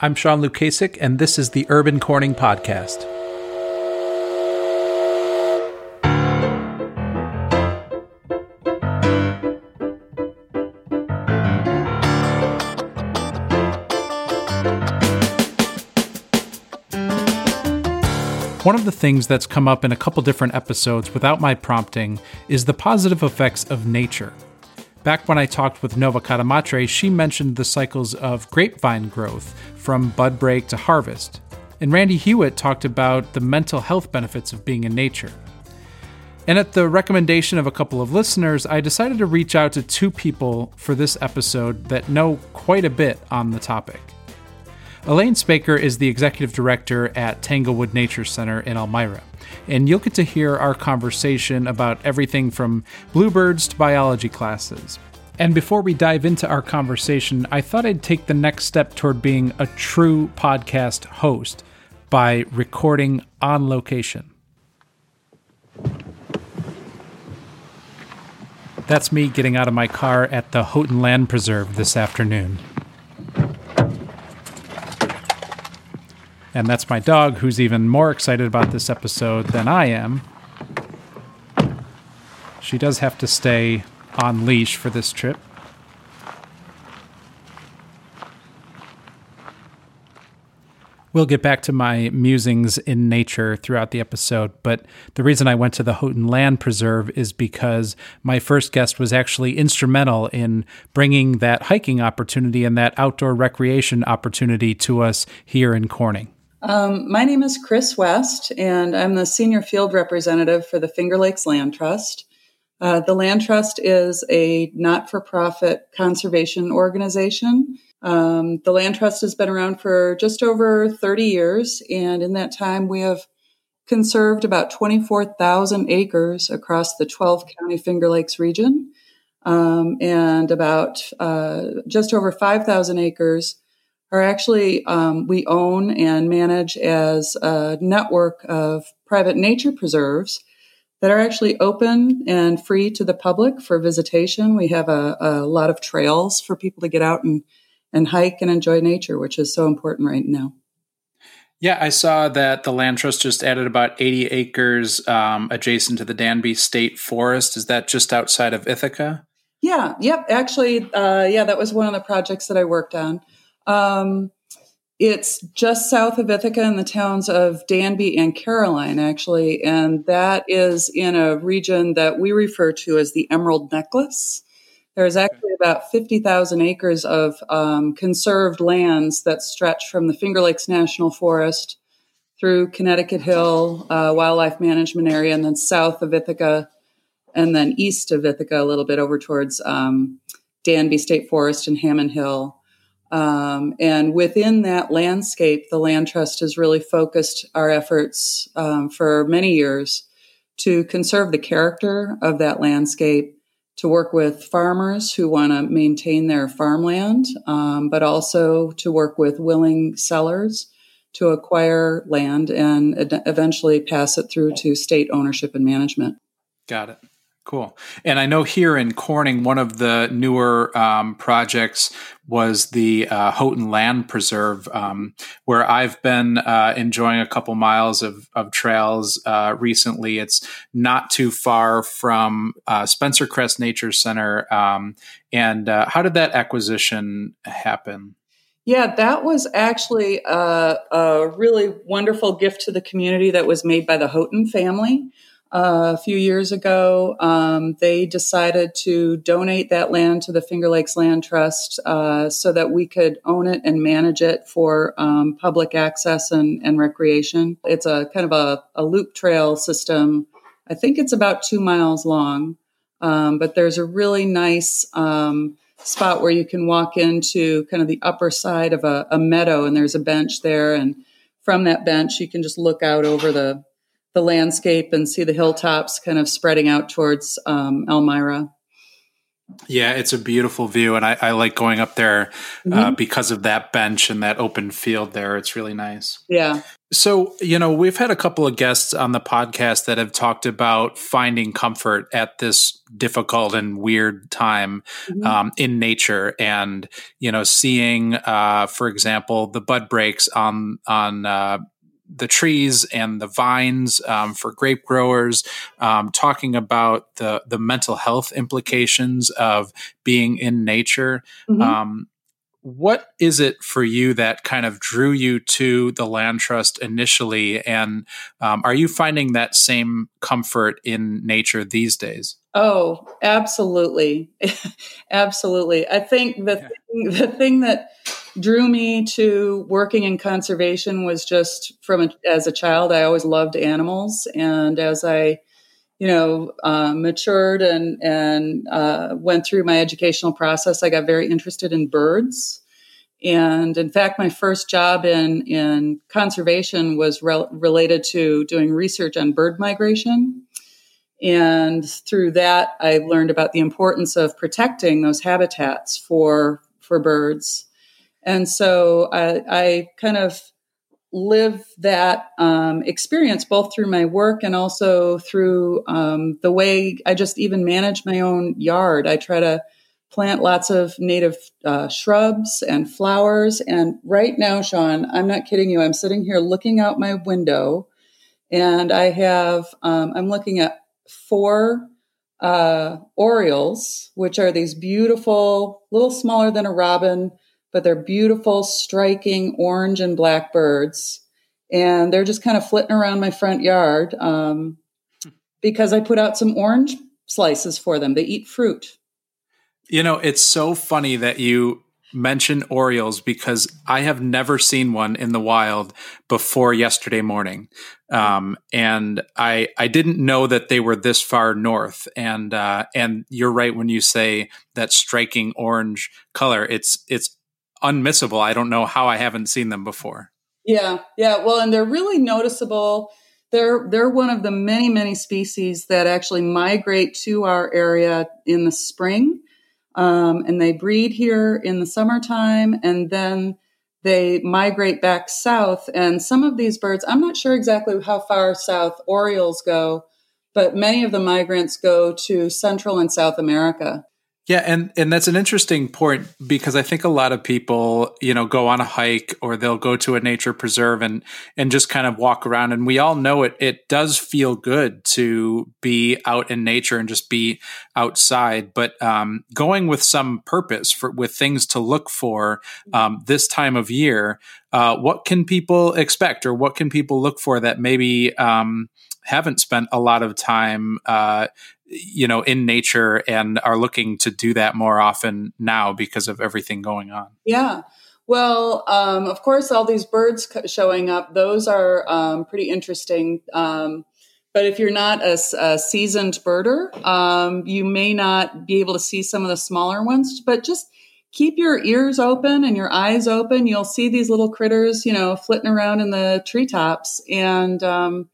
I'm Sean Lukasik, and this is the Urban Corning Podcast. One of the things that's come up in a couple different episodes without my prompting is the positive effects of nature. Back when I talked with Nova Cadamatre, she mentioned the cycles of grapevine growth from bud break to harvest. And Randy Hewitt talked about the mental health benefits of being in nature. And at the recommendation of a couple of listeners, I decided to reach out to two people for this episode that know quite a bit on the topic. Elaine Spacher is the executive director at Tanglewood Nature Center in Elmira, and you'll get to hear our conversation about everything from bluebirds to biology classes. And before we dive into our conversation, I thought I'd take the next step toward being a true podcast host by recording on location. That's me getting out of my car at the Houghton Land Preserve this afternoon. And that's my dog, who's even more excited about this episode than I am. She does have to stay on leash for this trip. We'll get back to my musings in nature throughout the episode, but the reason I went to the Houghton Land Preserve is because my first guest was actually instrumental in bringing that hiking opportunity and that outdoor recreation opportunity to us here in Corning. Um, my name is Kris West, and I'm the senior field representative for the Finger Lakes Land Trust. Uh, the Land Trust is a not for profit conservation organization. Um, the Land Trust has been around for just over 30 years, and in that time, we have conserved about 24,000 acres across the 12 county Finger Lakes region, um, and about uh, just over 5,000 acres are actually um, we own and manage as a network of private nature preserves that are actually open and free to the public for visitation. We have a, a lot of trails for people to get out and, and hike and enjoy nature, which is so important right now. Yeah, I saw that the Land Trust just added about 80 acres um, adjacent to the Danby State Forest. Is that just outside of Ithaca? Yeah, yep. Actually, uh, yeah, that was one of the projects that I worked on. Um, it's just south of Ithaca in the towns of Danby and Caroline, actually. And that is in a region that we refer to as the Emerald Necklace. There's actually about 50,000 acres of um, conserved lands that stretch from the Finger Lakes National Forest through Connecticut Hill uh, Wildlife Management Area and then south of Ithaca and then east of Ithaca a little bit over towards um, Danby State Forest and Hammond Hill. Um, and within that landscape, the Land Trust has really focused our efforts um, for many years to conserve the character of that landscape, to work with farmers who want to maintain their farmland, um, but also to work with willing sellers to acquire land and eventually pass it through to state ownership and management. Got it. Cool. And I know here in Corning, one of the newer um, projects was the uh, Houghton Land Preserve, um, where I've been uh, enjoying a couple miles of, of trails uh, recently. It's not too far from uh, Spencer Crest Nature Center. Um, and uh, how did that acquisition happen? Yeah, that was actually a, a really wonderful gift to the community that was made by the Houghton family a few years ago. Um, they decided to donate that land to the Finger Lakes Land Trust uh, so that we could own it and manage it for um, public access and, and, recreation. It's a kind of a, a, loop trail system. I think it's about two miles long, um, but there's a really nice um, spot where you can walk into kind of the upper side of a, a meadow, and there's a bench there. And from that bench, you can just look out over the the landscape and see the hilltops kind of spreading out towards um, Elmira. Yeah, it's a beautiful view, and I, I like going up there uh, mm-hmm. because of that bench and that open field there. It's really nice. Yeah, So, you know, we've had a couple of guests on the podcast that have talked about finding comfort at this difficult and weird time mm-hmm. um, in nature, and you know, seeing, uh, for example, the bud breaks on on uh, the trees and the vines um, for grape growers, um, talking about the the mental health implications of being in nature. Mm-hmm. Um, what is it for you that kind of drew you to the land trust initially and um, are you finding that same comfort in nature these days oh absolutely absolutely i think the, yeah. thing, the thing that drew me to working in conservation was just from a, as a child i always loved animals and as i you know, uh, matured and and uh, went through my educational process, I got very interested in birds. And in fact, my first job in in conservation was re- related to doing research on bird migration. And through that, I learned about the importance of protecting those habitats for for birds. And so I, I kind of live that um, experience both through my work and also through um, the way I just even manage my own yard. I try to plant lots of native uh, shrubs and flowers. And right now, Sean, I'm not kidding you. I'm sitting here looking out my window, and I have um, I'm looking at four uh, orioles, which are these beautiful, little smaller than a robin but they're beautiful, striking orange and black birds. And they're just kind of flitting around my front yard um, because I put out some orange slices for them. They eat fruit. You know, it's so funny that you mention Orioles because I have never seen one in the wild before yesterday morning, um, and I I didn't know that they were this far north. And uh, and you're right when you say that striking orange color. It's it's unmissable. I don't know how I haven't seen them before. Yeah, yeah. Well, and they're really noticeable. They're they're one of the many many species that actually migrate to our area in the spring, um, and they breed here in the summertime, and then they migrate back south. And some of these birds, I'm not sure exactly how far south orioles go, but many of the migrants go to Central and South America. Yeah, and and that's an interesting point because I think a lot of people, you know, go on a hike or they'll go to a nature preserve and and just kind of walk around. And we all know it it does feel good to be out in nature and just be outside, but um, going with some purpose for with things to look for um, this time of year, uh, what can people expect or what can people look for that maybe um, haven't spent a lot of time uh, you know in nature and are looking to do that more often now because of everything going on. Yeah. Well um, of course all these birds showing up those are um, pretty interesting um, but if you're not a, a seasoned birder um, you may not be able to see some of the smaller ones but just keep your ears open and your eyes open. You'll see these little critters you know flitting around in the treetops and um,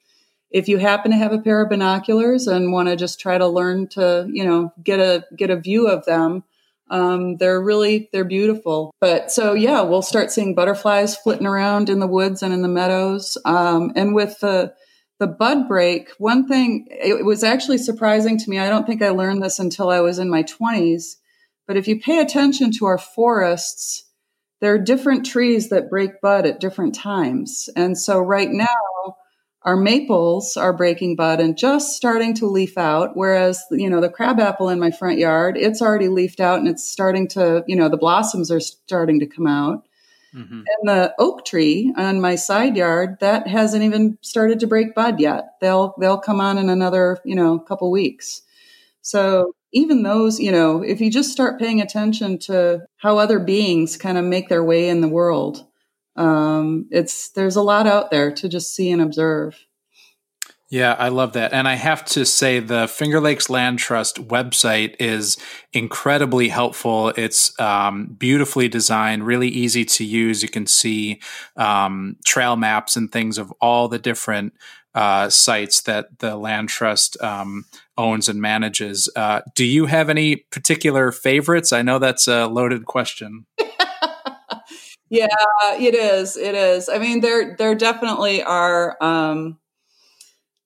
if you happen to have a pair of binoculars and want to just try to learn to, you know, get a get a view of them, um, they're really they're beautiful. But so yeah, we'll start seeing butterflies flitting around in the woods and in the meadows. Um, and with the the bud break, one thing it was actually surprising to me. I don't think I learned this until I was in my twenties. But if you pay attention to our forests, there are different trees that break bud at different times. And so right now our maples are breaking bud and just starting to leaf out whereas you know the crabapple in my front yard it's already leafed out and it's starting to you know the blossoms are starting to come out. Mm-hmm. and the oak tree on my side yard that hasn't even started to break bud yet. They'll they'll come on in another you know couple weeks. So even those you know if you just start paying attention to how other beings kind of make their way in the world um, it's there's a lot out there to just see and observe. Yeah, I love that. And I have to say, the Finger Lakes Land Trust website is incredibly helpful. It's um, beautifully designed, really easy to use. You can see um, trail maps and things of all the different uh, sites that the Land Trust um, owns and manages. Uh, do you have any particular favorites? I know that's a loaded question. Yeah, it is. It is. I mean, there there definitely are um,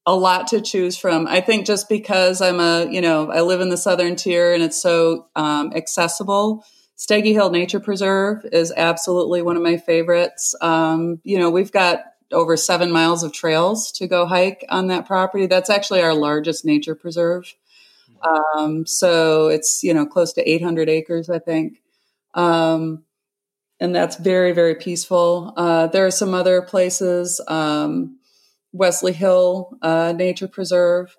a lot to choose from. I think just because I'm a you know I live in the southern tier and it's so um, accessible. Steege Hill Nature Preserve is absolutely one of my favorites. Um, you know, we've got over seven miles of trails to go hike on that property. That's actually our largest nature preserve. Um, so it's you know close to 800 acres, I think, um, and that's very very peaceful. Uh, there are some other places, um, Wesley Hill uh, Nature Preserve,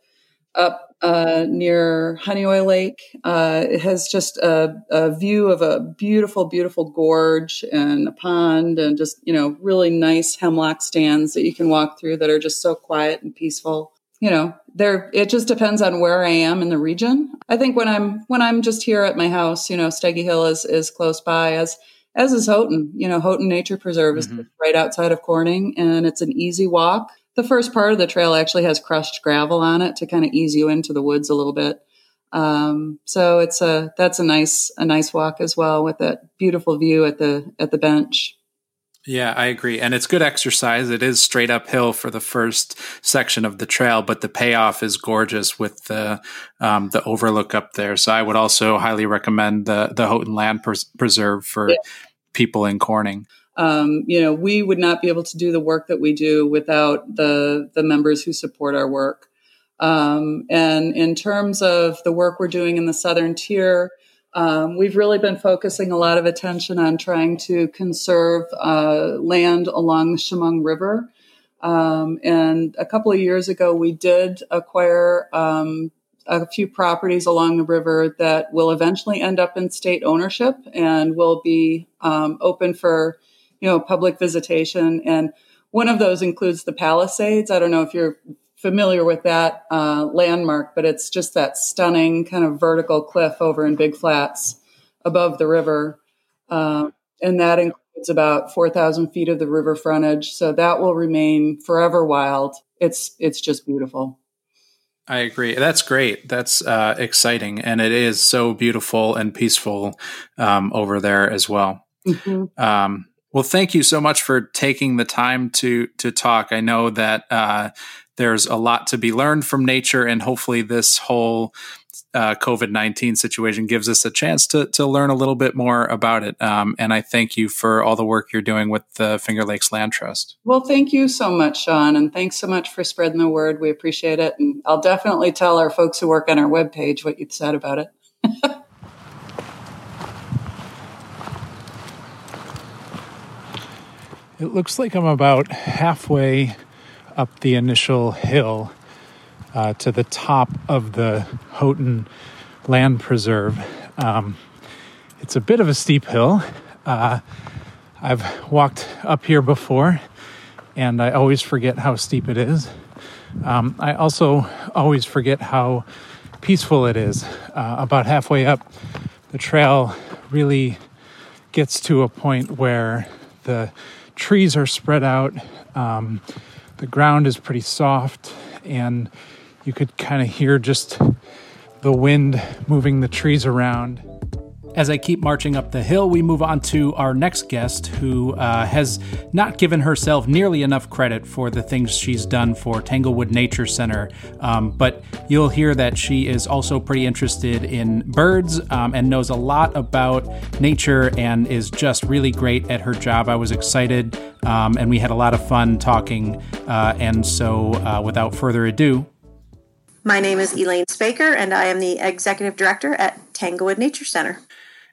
up uh, near Honeoye Lake. Uh, it has just a, a, view of a beautiful, beautiful gorge and a pond, and just you know really nice hemlock stands that you can walk through that are just so quiet and peaceful you know there it just depends on where i am in the region i think when i'm when i'm just here at my house you know steege hill is is close by as as is houghton. You know houghton nature preserve mm-hmm. is right outside of corning and it's an easy walk. The first part of the trail actually has crushed gravel on it to kind of ease you into the woods a little bit. Um, so it's a that's a nice a nice walk as well with that beautiful view at the at the bench yeah, I agree. And it's good exercise. It is straight uphill for the first section of the trail, but the payoff is gorgeous with the um, the overlook up there. So I would also highly recommend the the Houghton Land Pres- Preserve for yeah. people in Corning. Um, you know, we would not be able to do the work that we do without the the members who support our work. Um, and in terms of the work we're doing in the Southern Tier, um, we've really been focusing a lot of attention on trying to conserve uh, land along the Chemung River. Um, and a couple of years ago, we did acquire um, a few properties along the river that will eventually end up in state ownership and will be um, open for you know public visitation. And one of those includes the Palisades. I don't know if you're familiar with that uh, landmark, but it's just that stunning kind of vertical cliff over in Big Flats above the river. Uh, and that includes about 4,000 feet of the river frontage. So that will remain forever wild. It's, it's just beautiful. I agree. That's great. That's uh, exciting. And it is so beautiful and peaceful um, over there as well. Mm-hmm. Um, well, thank you so much for taking the time to to talk. I know that uh, there's a lot to be learned from nature, and hopefully, this whole uh, COVID 19 situation gives us a chance to, to learn a little bit more about it. Um, and I thank you for all the work you're doing with the Finger Lakes Land Trust. Well, thank you so much, Sean. And thanks so much for spreading the word. We appreciate it. And I'll definitely tell our folks who work on our webpage what you've said about it. it looks like I'm about halfway up the initial hill uh, to the top of the Houghton Land Preserve. Um, it's a bit of a steep hill. Uh, I've walked up here before, and I always forget how steep it is. Um, I also always forget how peaceful it is. Uh, about halfway up, the trail really gets to a point where the trees are spread out. Um, the ground is pretty soft and you could kind of hear just the wind moving the trees around. As I keep marching up the hill, we move on to our next guest, who uh, has not given herself nearly enough credit for the things she's done for Tanglewood Nature Center. Um, but you'll hear that she is also pretty interested in birds um, and knows a lot about nature and is just really great at her job. I was excited um, and we had a lot of fun talking. Uh, and so, uh, without further ado, my name is Elaine Spacher, and I am the executive director at Tanglewood Nature Center.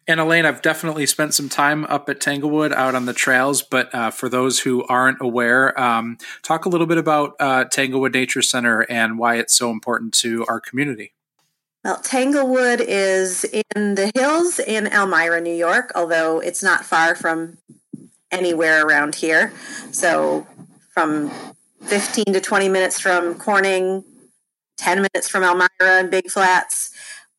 And Elaine, I've definitely spent some time up at Tanglewood out on the trails, but uh, for those who aren't aware, um, talk a little bit about uh, Tanglewood Nature Center and why it's so important to our community. Well, Tanglewood is in the hills in Elmira, New York, although it's not far from anywhere around here. So, from 15 to 20 minutes from Corning, 10 minutes from Elmira and Big Flats.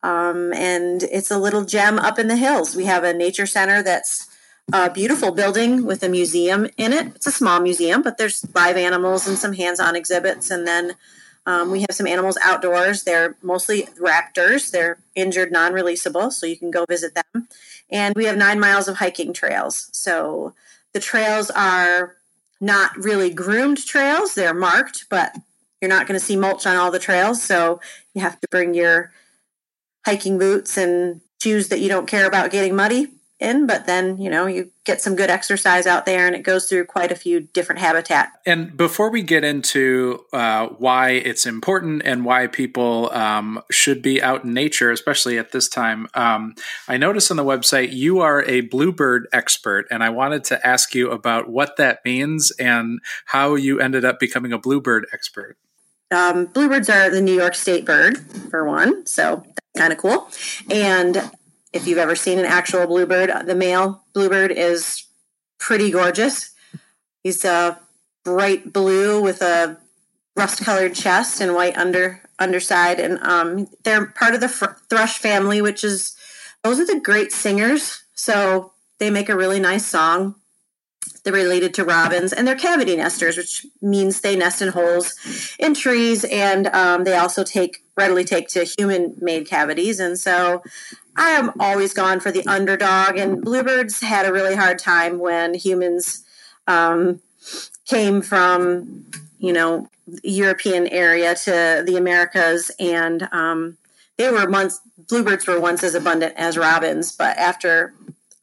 Um, and it's a little gem up in the hills. We have a nature center that's a beautiful building with a museum in it. It's a small museum, but there's live animals and some hands on exhibits. And then um, we have some animals outdoors. They're mostly raptors, they're injured, non releasable, so you can go visit them. And we have nine miles of hiking trails. So the trails are not really groomed trails, they're marked, but you're not going to see mulch on all the trails. So you have to bring your hiking boots and shoes that you don't care about getting muddy in, but then, you know, you get some good exercise out there and it goes through quite a few different habitat. And before we get into uh, why it's important and why people um, should be out in nature, especially at this time, um, I noticed on the website you are a bluebird expert, and I wanted to ask you about what that means and how you ended up becoming a bluebird expert. Um, bluebirds are the New York State bird, for one, so that's kind of cool. And if you've ever seen an actual bluebird, the male bluebird is pretty gorgeous. He's a bright blue with a rust colored chest and white under underside, and um, they're part of the thrush family, which is those are the great singers. So they make a really nice song. They're related to robins, and they're cavity nesters, which means they nest in holes in trees, and um, they also take readily take to human-made cavities. And so, I am always gone for the underdog, and bluebirds had a really hard time when humans um, came from, you know, European area to the Americas, and um, they were once bluebirds were once as abundant as robins, but after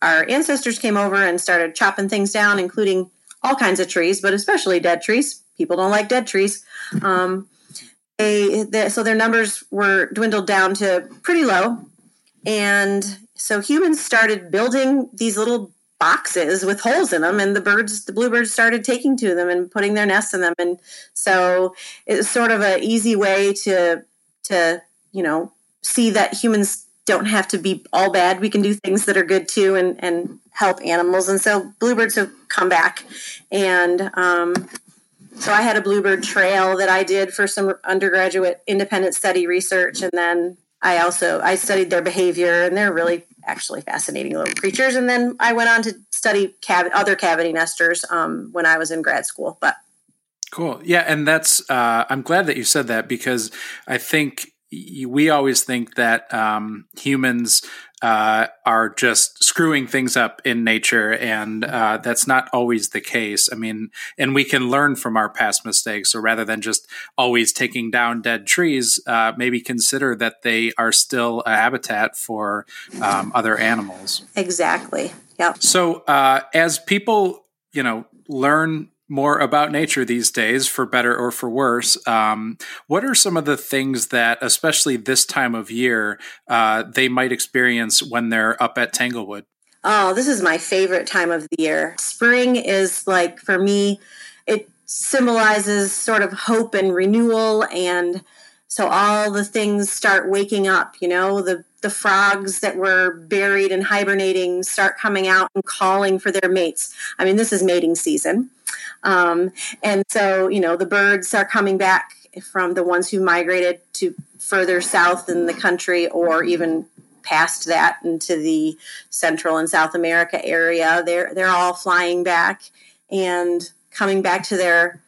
our ancestors came over and started chopping things down, including all kinds of trees, but especially dead trees. People don't like dead trees. Um, they, they, so their numbers were dwindled down to pretty low, and so humans started building these little boxes with holes in them, and the birds, the bluebirds, started taking to them and putting their nests in them, and so it was sort of an easy way to to you know see that humans don't have to be all bad. We can do things that are good too and, and help animals. And so bluebirds have come back. And um, so I had a bluebird trail that I did for some undergraduate independent study research. And then I also, I studied their behavior and they're really actually fascinating little creatures. And then I went on to study other cavity nesters um, when I was in grad school. But Cool. Yeah. And that's, uh, I'm glad that you said that because I think we always think that um, humans uh, are just screwing things up in nature, and uh, that's not always the case. I mean, and we can learn from our past mistakes. So rather than just always taking down dead trees, uh, maybe consider that they are still a habitat for um, other animals. Exactly. Yep. So uh, as people, you know, learn more about nature these days, for better or for worse. Um, what are some of the things that, especially this time of year, uh, they might experience when they're up at Tanglewood? Oh, this is my favorite time of the year. Spring is like, for me, it symbolizes sort of hope and renewal. And so all the things start waking up, you know, the the frogs that were buried and hibernating start coming out and calling for their mates. I mean, this is mating season. Um, and so, you know, the birds are coming back from the ones who migrated to further south in the country or even past that into the Central and South America area. They're they're all flying back and coming back to their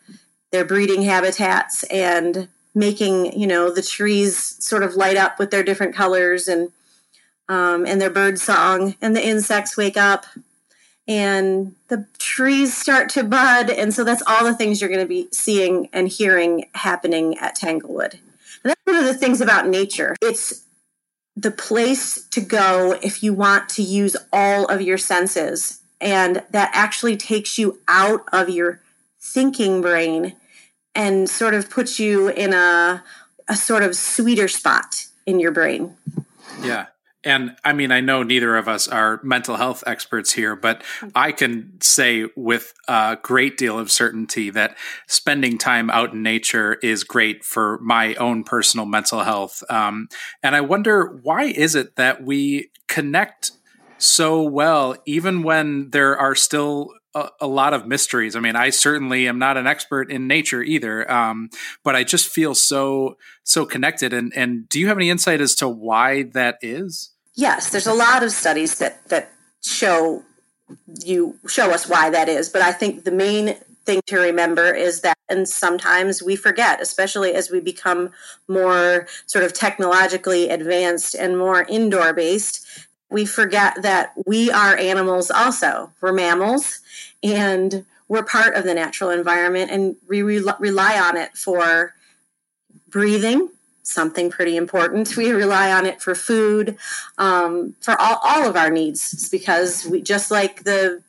their breeding habitats and making you know the trees sort of light up with their different colors and um, and their bird song and the insects wake up and the trees start to bud and so that's all the things you're going to be seeing and hearing happening at tanglewood. And that's one of the things about nature. It's the place to go if you want to use all of your senses and that actually takes you out of your thinking brain and sort of puts you in a a sort of sweeter spot in your brain. Yeah. And I mean, I know neither of us are mental health experts here, but I can say with a great deal of certainty that spending time out in nature is great for my own personal mental health. Um, and I wonder why is it that we connect so well, even when there are still a, lot of mysteries. I mean, I certainly am not an expert in nature either, um, but I just feel so so connected. And and do you have any insight as to why that is? Yes, there's a lot of studies that that show you show us why that is. But I think the main thing to remember is that and sometimes we forget especially as we become more sort of technologically advanced and more indoor based we forget that we are animals also. We're mammals and we're part of the natural environment and we re- rely on it for breathing something pretty important. We rely on it for food um, for all, all of our needs because we just like the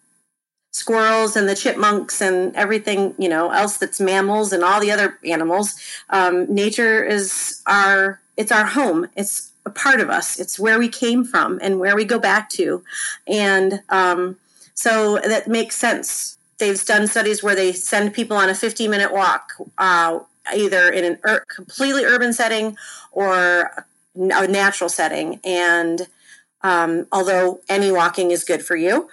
squirrels and the chipmunks and everything you know else that's mammals and all the other animals um, nature is our it's our home. It's a part of us. It's where we came from and where we go back to. And um, so that makes sense. They've done studies where they send people on a 15 minute walk uh, either in an ur- completely urban setting or a natural setting. And um, although any walking is good for you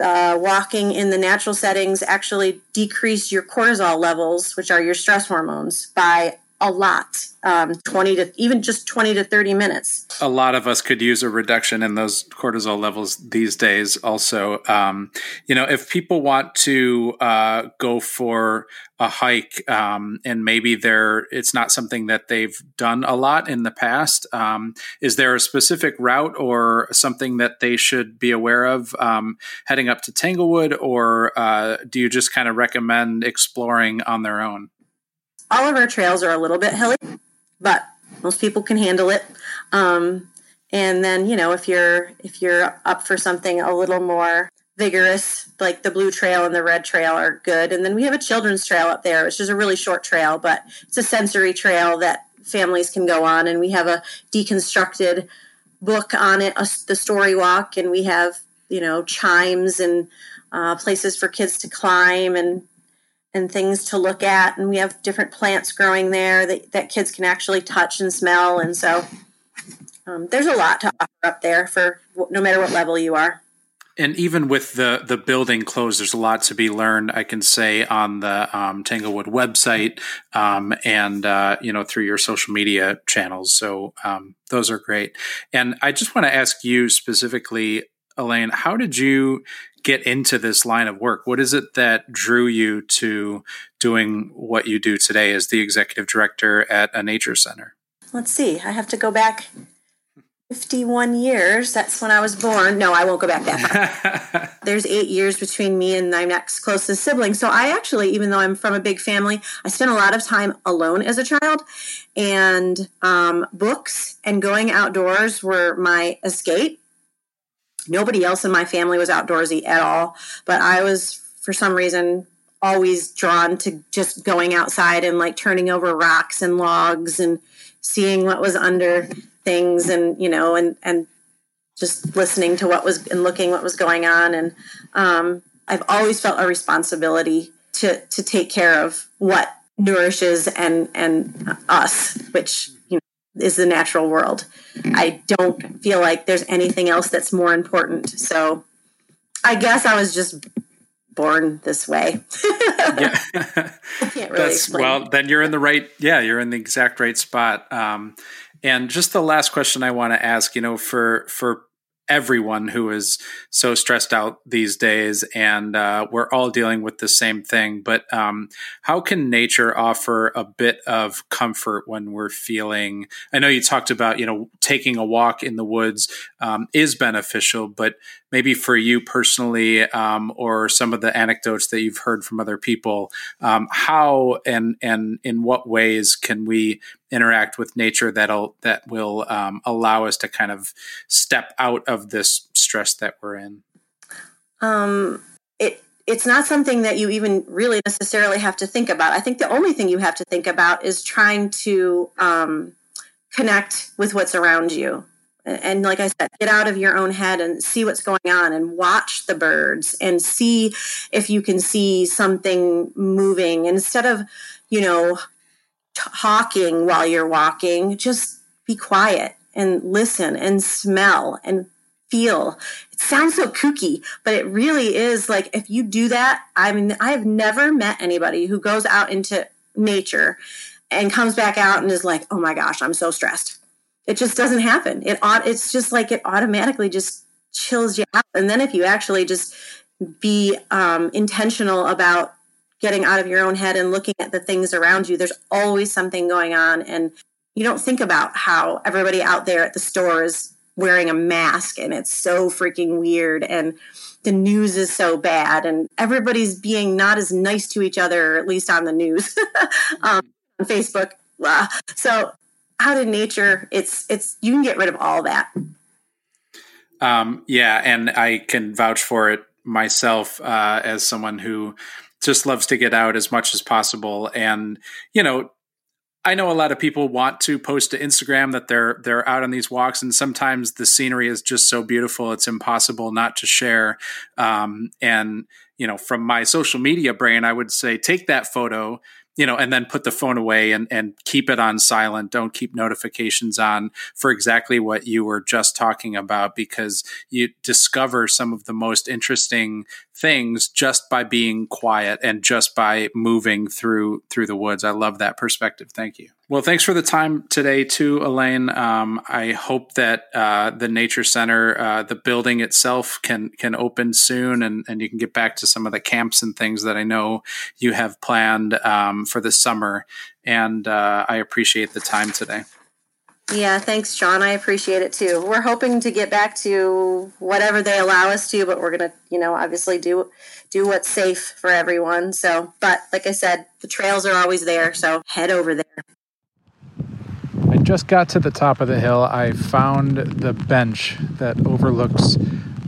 uh, walking in the natural settings actually decrease your cortisol levels, which are your stress hormones, by a lot um, 20 to even just 20 to 30 minutes. A lot of us could use a reduction in those cortisol levels these days also. Um, you know if people want to uh, go for a hike um, and maybe they're it's not something that they've done a lot in the past um, is there a specific route or something that they should be aware of um, heading up to tanglewood? Or uh, do you just kind of recommend exploring on their own all of our trails are a little bit hilly, but most people can handle it. Um, and then you know if you're if you're up for something a little more vigorous, like the blue trail and the red trail are good. And then we have a children's trail up there, which is a really short trail, but it's a sensory trail that families can go on. And we have a deconstructed book on it, a, the story walk, and we have you know chimes and uh, places for kids to climb and and things to look at. And we have different plants growing there that, that kids can actually touch and smell. And so um, there's a lot to offer up there for no matter what level you are. And even with the the building closed, there's a lot to be learned. I can say on the um, Tanglewood website um, and uh, you know through your social media channels. So um, those are great. And I just want to ask you specifically, Elaine, how did you get into this line of work? What is it that drew you to doing what you do today as the executive director at a nature center? Let's see. I have to go back 51 years. That's when I was born. No, I won't go back that far. There's eight years between me and my next closest sibling. So I actually, even though I'm from a big family, I spent a lot of time alone as a child. And um, books and going outdoors were my escape. Nobody else in my family was outdoorsy at all, but I was, for some reason, always drawn to just going outside and like turning over rocks and logs and seeing what was under things and you know and and just listening to what was and looking what was going on. And um, i've always felt a responsibility to to take care of what nourishes and and us which is the natural world. I don't feel like there's anything else that's more important. So I guess I was just born this way. yeah. Really that's, well, then you're in the right, yeah, you're in the exact right spot. Um, and just the last question I want to ask, you know, for, for everyone who is so stressed out these days, and uh, we're all dealing with the same thing. But um, how can nature offer a bit of comfort when we're feeling? I know you talked about you know taking a walk in the woods um, is beneficial, but maybe for you personally, um, or some of the anecdotes that you've heard from other people, um, how and and in what ways can we interact with nature that'll that will um, allow us to kind of step out of this stress that we're in? Um, it it's not something that you even really necessarily have to think about. I think the only thing you have to think about is trying to um, connect with what's around you and like I said, get out of your own head and see what's going on and watch the birds and see if you can see something moving instead of, you know, talking while you're walking. Just be quiet and listen and smell and feel. It sounds so kooky, but it really is like if you do that, I mean, I have never met anybody who goes out into nature and comes back out and is like, oh my gosh, I'm so stressed it just doesn't happen. It it's just like it automatically just chills you out. And then if you actually just be um, intentional about getting out of your own head and looking at the things around you, there's always something going on, and you don't think about how everybody out there at the store is wearing a mask and it's so freaking weird and the news is so bad and everybody's being not as nice to each other at least on the news um, on facebook so out in nature it's it's you can get rid of all that. Um, yeah and i can vouch for it myself uh, as someone who just loves to get out as much as possible and you know I know a lot of people want to post to Instagram that they're they're out on these walks, and sometimes the scenery is just so beautiful it's impossible not to share. Um, and you know, from my social media brain, I would say take that photo, you know, and then put the phone away and, and keep it on silent. Don't keep notifications on for exactly what you were just talking about because you discover some of the most interesting things just by being quiet and just by moving through through the woods. I love that perspective. Thank you. Well, thanks for the time today, too, Elaine. Um, I hope that uh, the Nature Center, uh, the building itself, can can open soon, and, and you can get back to some of the camps and things that I know you have planned um, for the summer. And uh, I appreciate the time today. Yeah, thanks, John. I appreciate it too. We're hoping to get back to whatever they allow us to, but we're gonna, you know, obviously do do what's safe for everyone. So, but like I said, the trails are always there, so head over there. Just got to the top of the hill. I found the bench that overlooks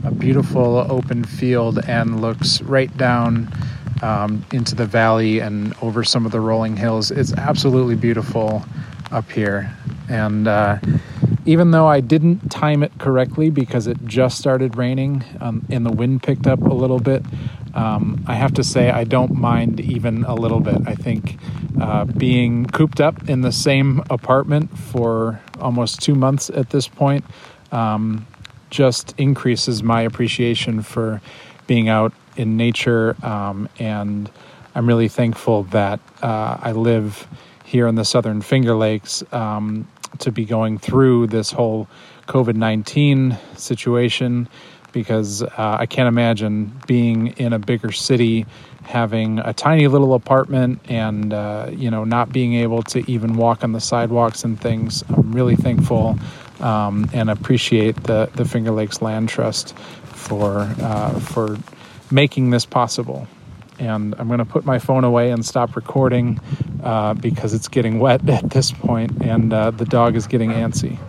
a beautiful open field and looks right down um, into the valley and over some of the rolling hills. It's absolutely beautiful up here. And uh, even though I didn't time it correctly because it just started raining um, and the wind picked up a little bit, um, I have to say I don't mind even a little bit. I think uh, being cooped up in the same apartment for almost two months at this point um, just increases my appreciation for being out in nature. Um, and I'm really thankful that uh, I live here in the southern Finger Lakes um, to be going through this whole COVID 19 situation because uh, I can't imagine being in a bigger city, having a tiny little apartment, and uh, you know not being able to even walk on the sidewalks and things. I'm really thankful um, and appreciate the the Finger Lakes Land Trust for uh, for making this possible and I'm going to put my phone away and stop recording uh, because it's getting wet at this point and uh, the dog is getting antsy.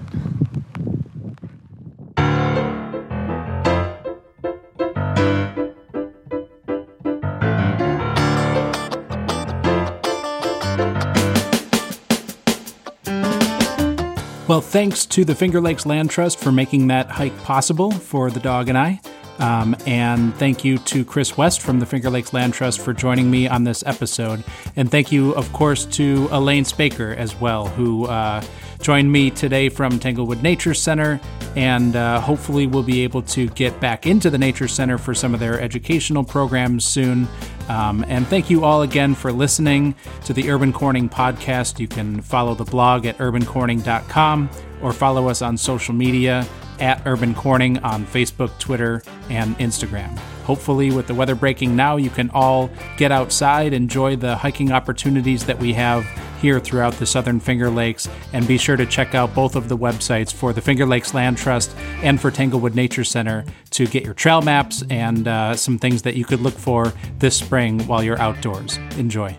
Thanks to the Finger Lakes Land Trust for making that hike possible for the dog and I. Um, and thank you to Kris West from the Finger Lakes Land Trust for joining me on this episode. And thank you, of course, to Elaine Spacher as well, who uh, joined me today from Tanglewood Nature Center. And uh, hopefully, we'll be able to get back into the Nature Center for some of their educational programs soon. Um, and thank you all again for listening to the Urban Corning podcast. You can follow the blog at urbancorning.com or follow us on social media at Urban Corning on Facebook, Twitter, and Instagram. Hopefully, with the weather breaking now, you can all get outside, enjoy the hiking opportunities that we have here throughout the southern Finger Lakes, and be sure to check out both of the websites for the Finger Lakes Land Trust and for Tanglewood Nature Center to get your trail maps and uh, some things that you could look for this spring while you're outdoors. Enjoy.